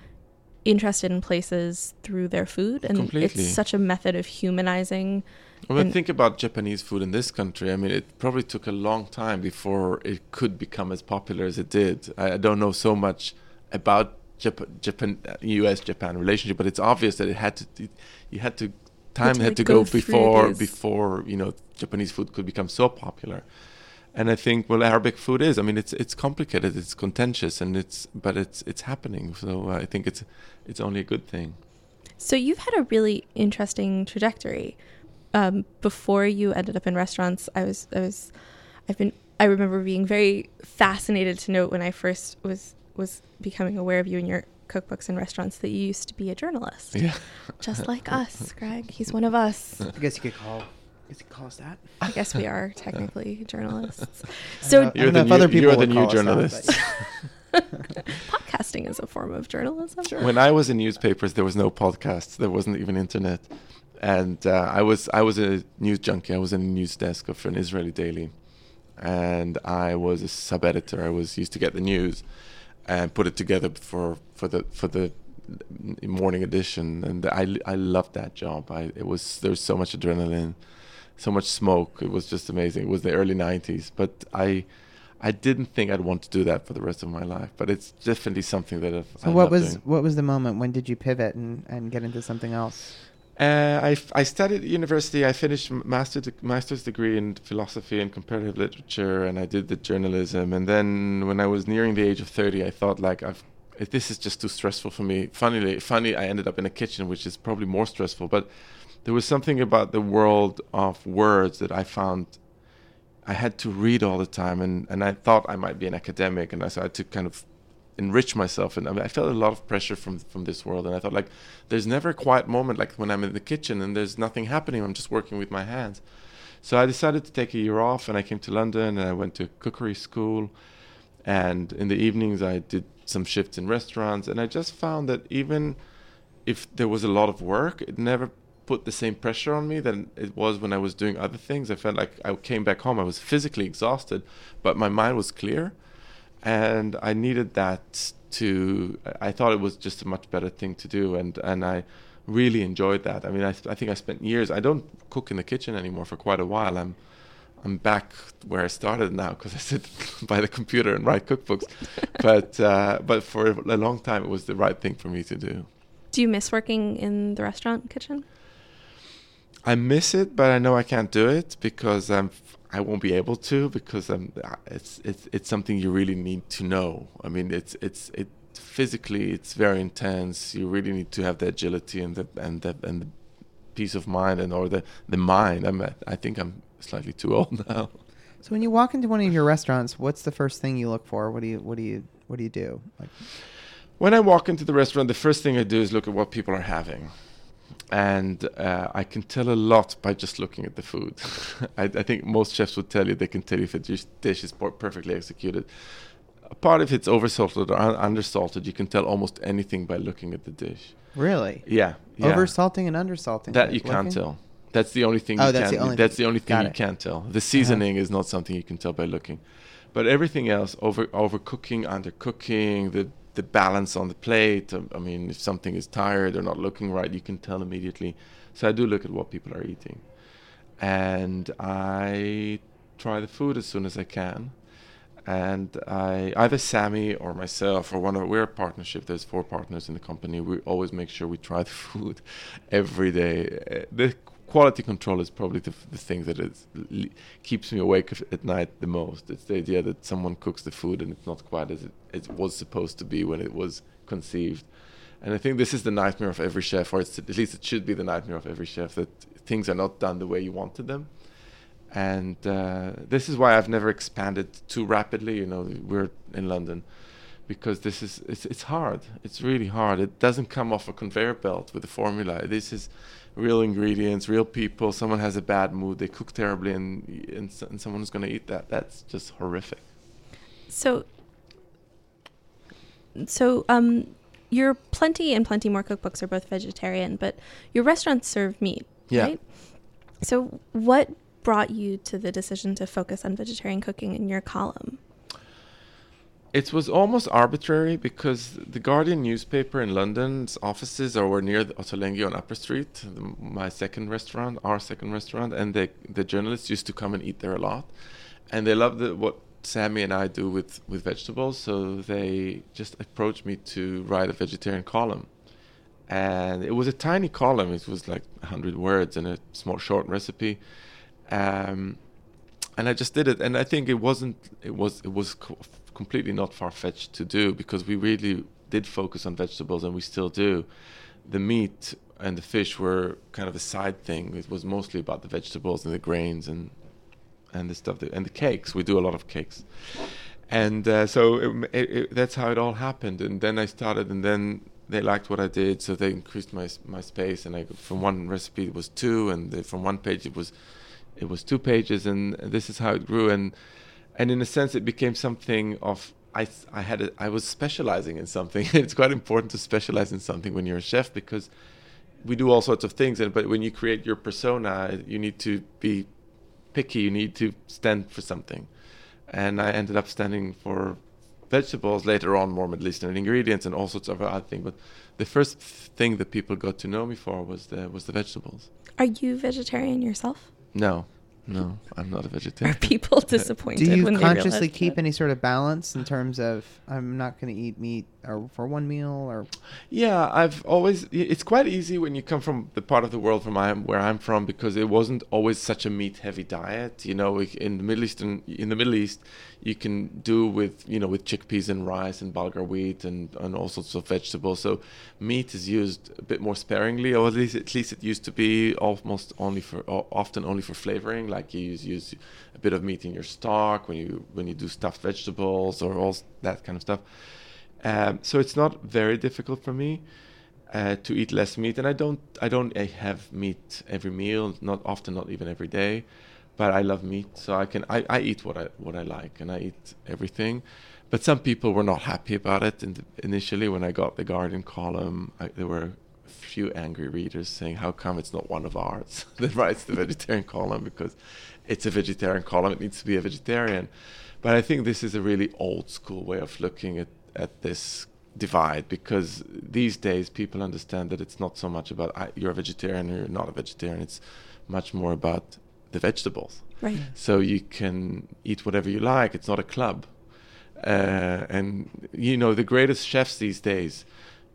interested in places through their food, and Completely. it's such a method of humanizing. Well, And- think about Japanese food in this country. I mean, it probably took a long time before it could become as popular as it did. I, I don't know so much about Jap- Japan, U.S. Japan relationship, but it's obvious that it had to. It, you had to time to, had to go go, before these- before you know Japanese food could become so popular. And I think well, Arabic food is. I mean, it's it's complicated, it's contentious, and it's but it's it's happening. So I think it's it's only a good thing. So you've had a really interesting trajectory. Um, before you ended up in restaurants, I was, I was, I've been, I remember being very fascinated to note when I first was was becoming aware of you and your cookbooks and restaurants that you used to be a journalist, Yeah. just like us, Greg. He's one of us. I guess you could call. I guess you call us that. I guess we are technically journalists. So don't know- I You're know the if other people you're the would new call us that, podcasting is a form of journalism. when I was in newspapers, there was no podcasts. There wasn't even internet, and uh, I was I was a news junkie. I was in a news desk of an Israeli daily, and I was a sub editor. I was used to get the news and put it together for for the for the morning edition, and I I loved that job. I it was there was so much adrenaline, so much smoke. It was just amazing. It was the early '90s, but I. I didn't think I'd want to do that for the rest of my life, but it's definitely something that I've. So I what was doing. what was the moment? When did you pivot and, and get into something else? Uh, I, f- I studied at university. I finished m- master de- master's degree in philosophy and comparative literature, and I did the journalism. And then when I was nearing the age of thirty, I thought like I've if this is just too stressful for me. Funnily, funny, I ended up in a kitchen, which is probably more stressful. But there was something about the world of words that I found I had to read all the time, and, and I thought I might be an academic, and I started to kind of enrich myself. And I, mean, I felt a lot of pressure from from this world, and I thought like, there's never a quiet moment like when I'm in the kitchen and there's nothing happening. I'm just working with my hands. So I decided to take a year off, and I came to London, and I went to cookery school, and in the evenings I did some shifts in restaurants, and I just found that even if there was a lot of work, it never put the same pressure on me than it was when I was doing other things. I felt like I came back home, I was physically exhausted, but my mind was clear, and I needed that to. I thought it was just a much better thing to do, and and I really enjoyed that. I mean, I, I think I spent years. I don't cook in the kitchen anymore for quite a while. I'm I'm back where I started now because I sit by the computer and write cookbooks. but uh, but for a long time, it was the right thing for me to do. Do you miss working in the restaurant kitchen? I miss it, but I know I can't do it because I'm I won't be able to because um, it's it's it's something you really need to know. I mean, it's it's it physically it's very intense. You really need to have the agility and the and the and the peace of mind and or the the mind. I'm I think I'm slightly too old now. So when you walk into one of your restaurants, what's the first thing you look for? What do you what do you what do you do? Like, when I walk into the restaurant, the first thing I do is look at what people are having and uh, I can tell a lot by just looking at the food. I, I, think most chefs would tell you they can tell you if a dish is perfectly executed. Apart if it's oversalted or undersalted, you can tell almost anything by looking at the dish. Really? Yeah. yeah. Oversalting and undersalting. That you can't tell. That's the only thing. Oh, you that's can, the only. That's thing. the only thing Got you it. can't tell. The seasoning uh-huh. is not something you can tell by looking, but everything else, over overcooking, undercooking, the the balance on the plate. Um, I mean, if something is tired or not looking right, you can tell immediately. So I do look at what people are eating, and I try the food as soon as I can. And I either Sami or myself or one of we're a partnership. There's four partners in the company. We always make sure we try the food every day. Uh, the quality control is probably the, the thing that is, keeps me awake at night the most. It's the idea that someone cooks the food and it's not quite as it, it, was supposed to be when it was conceived. And I think this is the nightmare of every chef, or at least it should be the nightmare of every chef, that things are not done the way you wanted them. And uh, this is why I've never expanded too rapidly. You know, we're in London because this is it's, it's hard. It's really hard. It doesn't come off a conveyor belt with a formula. This is real ingredients, real people. Someone has a bad mood, they cook terribly, and and, and someone's going to eat that. That's just horrific. So, so um, your plenty and plenty more cookbooks are both vegetarian, but your restaurants serve meat, yeah. right? So, what brought you to the decision to focus on vegetarian cooking in your column? It was almost arbitrary because the Guardian newspaper in London's offices are were near the Ottolenghi on Upper Street, the, my second restaurant, our second restaurant, and the the journalists used to come and eat there a lot, and they loved the, what Sami and I do with with vegetables, so they just approached me to write a vegetarian column, and it was a tiny column. It was like hundred words and a small short recipe. Um, and I just did it, and I think it wasn't. It was. It was completely not far fetched to do because we really did focus on vegetables, and we still do. The meat and the fish were kind of a side thing. It was mostly about the vegetables and the grains and and the stuff that, and the cakes. We do a lot of cakes, and uh, so it, it, it, that's how it all happened. And then I started, and then they liked what I did, so they increased my my space. And I from one recipe it was two, and the, from one page it was it was two pages, and this is how it grew. And and in a sense, it became something of I I had a, I was specializing in something. it's quite important to specialize in something when you're a chef because we do all sorts of things. And but when you create your persona, you need to be picky. You need to stand for something. And I ended up standing for vegetables later on, more Middle Eastern ingredients and all sorts of other things. But the first thing that people got to know me for was the was the vegetables. Are you vegetarian yourself? No, no, I'm not a vegetarian. Are people disappointed? Do you when consciously they keep that? any sort of balance in terms of I'm not going to eat meat or for one meal or? Yeah, I've always. It's quite easy when you come from the part of the world from where I'm from because it wasn't always such a meat-heavy diet. You know, in the Middle Eastern, in the Middle East, you can do with you know with chickpeas and rice and bulgur wheat and, and all sorts of vegetables. So meat is used a bit more sparingly, or at least at least it used to be almost only for often only for flavoring. Like you use, use a bit of meat in your stock when you when you do stuffed vegetables or all that kind of stuff. Um, so it's not very difficult for me uh, to eat less meat, and I don't I don't uh, have meat every meal, not often, not even every day, but I love meat, so I can I, I eat what I what I like, and I eat everything. But some people were not happy about it initially when I got the Guardian column. I, there were a few angry readers saying, "How come it's not one of ours that writes the vegetarian column? Because it's a vegetarian column; it needs to be a vegetarian." But I think this is a really old school way of looking at at this divide because these days people understand that it's not so much about I, you're a vegetarian or you're not a vegetarian. It's much more about the vegetables. Right. So you can eat whatever you like. It's not a club. Uh, and you know the greatest chefs these days,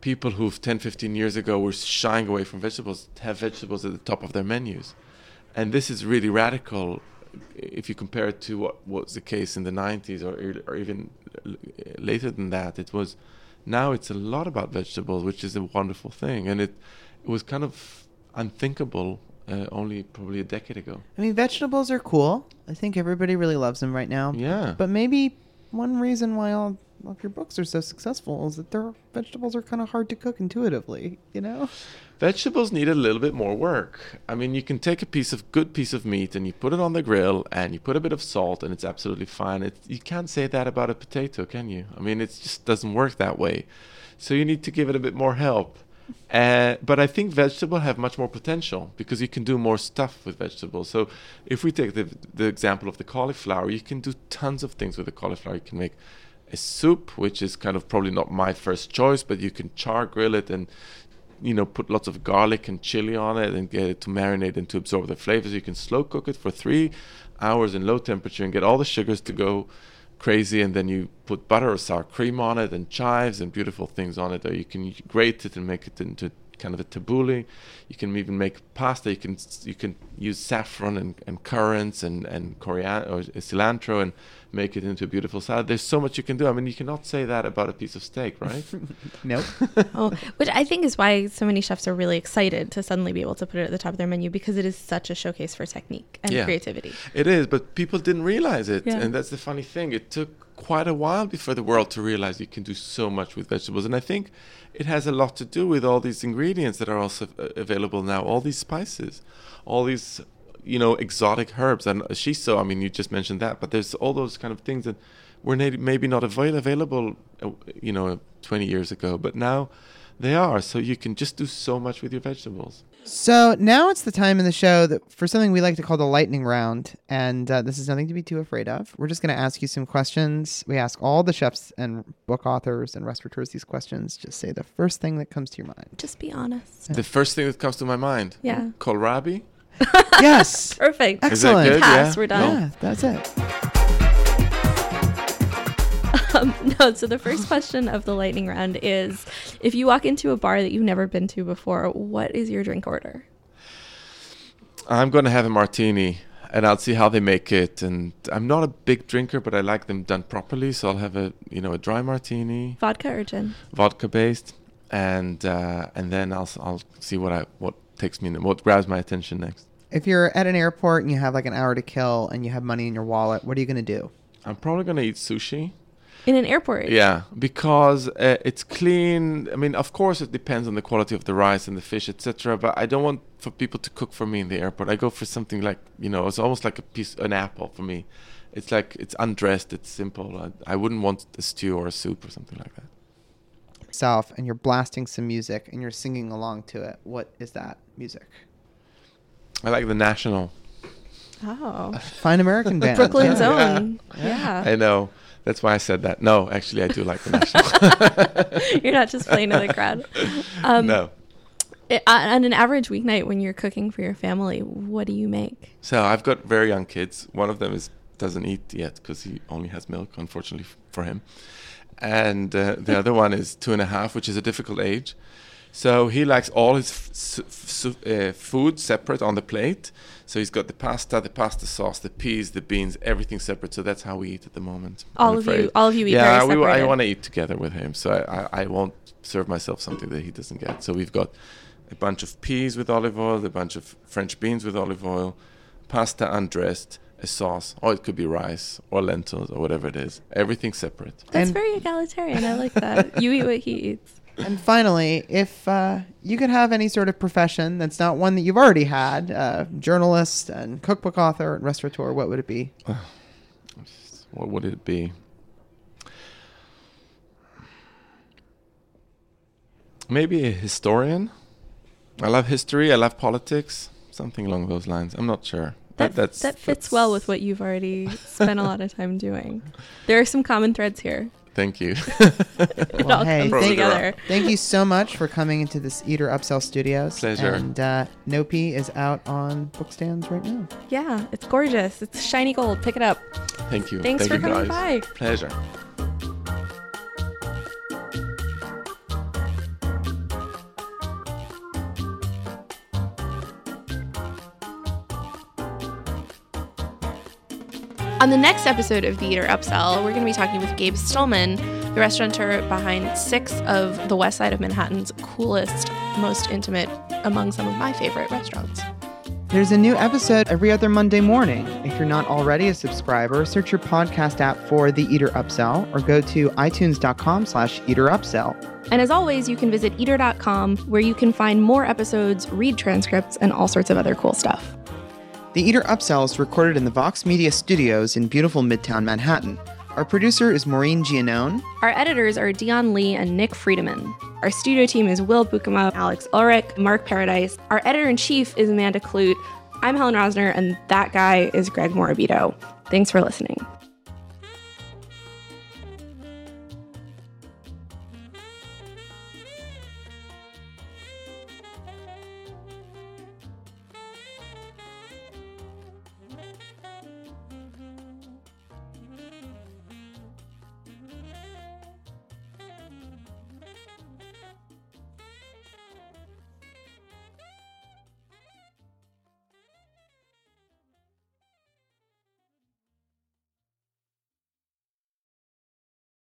people who 10, 15 years ago were shying away from vegetables, have vegetables at the top of their menus, and this is really radical if you compare it to what was the case in the 90s or, or even later than that, it was now it's a lot about vegetables, which is a wonderful thing, and it it was kind of unthinkable uh, only probably a decade ago. I mean, vegetables are cool. I think everybody really loves them right now. Yeah. But maybe one reason why all of your books are so successful is that their vegetables are kind of hard to cook intuitively, you know? Vegetables need a little bit more work. I mean, you can take a piece of good piece of meat and you put it on the grill and you put a bit of salt and it's absolutely fine. You can't say that about a potato, can you? I mean, it just doesn't work that way. So you need to give it a bit more help. Uh, but I think vegetables have much more potential because you can do more stuff with vegetables. So if we take the the example of the cauliflower, you can do tons of things with the cauliflower. You can make a soup, which is kind of probably not my first choice, but you can char grill it and you know put lots of garlic and chili on it and get it to marinate and to absorb the flavors. You can slow cook it for three hours in low temperature and get all the sugars to go crazy and then you put butter or sour cream on it and chives and beautiful things on it. Or you can grate it and make it into kind of a tabbouleh. You can even make pasta. You can you can use saffron and, and currants and and coriander or cilantro and make it into a beautiful salad there's so much you can do i mean you cannot say that about a piece of steak right Nope. oh, which I think is why so many chefs are really excited to suddenly be able to put it at the top of their menu because it is such a showcase for technique and Yeah. creativity. It is, but people didn't realize it, Yeah. and that's the funny thing. It took quite a while before the world to realize you can do so much with vegetables, and I think it has a lot to do with all these ingredients that are also available now, all these spices, all these you know exotic herbs and shiso. I mean, you just mentioned that, but there's all those kind of things that were maybe not avail- available, uh, you know, 20 years ago, but now they are. So you can just do so much with your vegetables. So now it's the time in the show that for something we like to call the lightning round, and uh, this is nothing to be too afraid of. We're just going to ask you some questions. We ask all the chefs and book authors and restaurateurs these questions. Just say the first thing that comes to your mind. Just be honest. The first thing that comes to my mind, Yeah. kohlrabi. yes. Perfect. Is that Excellent. good? Pass, Yeah. we're done. Yeah, that's it. Um, no, so the first question of the lightning round is if you walk into a bar that you've never been to before, what is your drink order? I'm going to have a martini and I'll see how they make it. And I'm not a big drinker, but I like them done properly. So I'll have a, you know, a dry martini, Vodka or gin? vodka based. And, uh, and then I'll, s- I'll see what I, what takes me, what grabs my attention next. If you're at an airport and you have like an hour to kill and you have money in your wallet, what are you going to do? I'm probably going to eat sushi. In an airport? Yeah, because uh, it's clean. I mean, of course, it depends on the quality of the rice and the fish, etc. But I don't want for people to cook for me in the airport. I go for something like you know, it's almost like a piece, an apple for me. It's like it's undressed, it's simple. I, I wouldn't want a stew or a soup or something like that. Self and you're blasting some music and you're singing along to it. What is that music? I like the national. Oh. Fine American band. Brooklyn's Yeah. own. Yeah. I know. That's why I said that. No, actually, I do like the national. You're not just playing to the crowd. Um, no. i- on an average weeknight when you're cooking for your family, what do you make? So I've got very young kids. One of them is doesn't eat yet because he only has milk, unfortunately f- for him. And uh, the other one is two and a half, which is a difficult age. So he likes all his f- s- f- s- uh, food separate on the plate. So he's got the pasta, the pasta sauce, the peas, the beans, everything separate. So that's how we eat at the moment. I'm All of you, all of you eat yeah, we, I want to eat together with him. So I, I, I won't serve myself something that he doesn't get. So we've got a bunch of peas with olive oil, a bunch of French beans with olive oil, pasta undressed, a sauce, or it could be rice or lentils or whatever it is. Everything separate. That's And- very egalitarian. I like that. you eat what he eats. And finally, if uh, you could have any sort of profession that's not one that you've already had, uh, journalist and cookbook author and restaurateur, what would it be? What would it be? Maybe a historian. I love history. I love politics. Something along those lines. I'm not sure. That, that's that fits well with what you've already spent a lot of time doing. There are some common threads here. Thank you. It Well, all hey, comes thank- together. Thank you so much for coming into this Eater Upsell Studios. Pleasure. And uh, Nopi is out on bookstands right now. Yeah, it's gorgeous. It's shiny gold. Pick it up. Thank you. Thanks Thank for you coming guys. by. Pleasure. On the next episode of The Eater Upsell, we're going to be talking with Gabe Stulman, the restaurateur behind six of the west side of Manhattan's coolest, most intimate, among some of my favorite restaurants. There's a new episode every other Monday morning. If you're not already a subscriber, search your podcast app for The Eater Upsell or go to itunes.com slash eaterupsell. And as always, you can visit eater.com where you can find more episodes, read transcripts, and all sorts of other cool stuff. The Eater Upsell is recorded in the Vox Media Studios in beautiful Midtown Manhattan. Our producer is Maureen Gianone. Our editors are Dion Lee and Nick Friedemann. Our studio team is Will Bukema, Alex Ulrich, Mark Paradise. Our editor in chief is Amanda Kludt. I'm Helen Rosner, and that guy is Greg Morabito. Thanks for listening.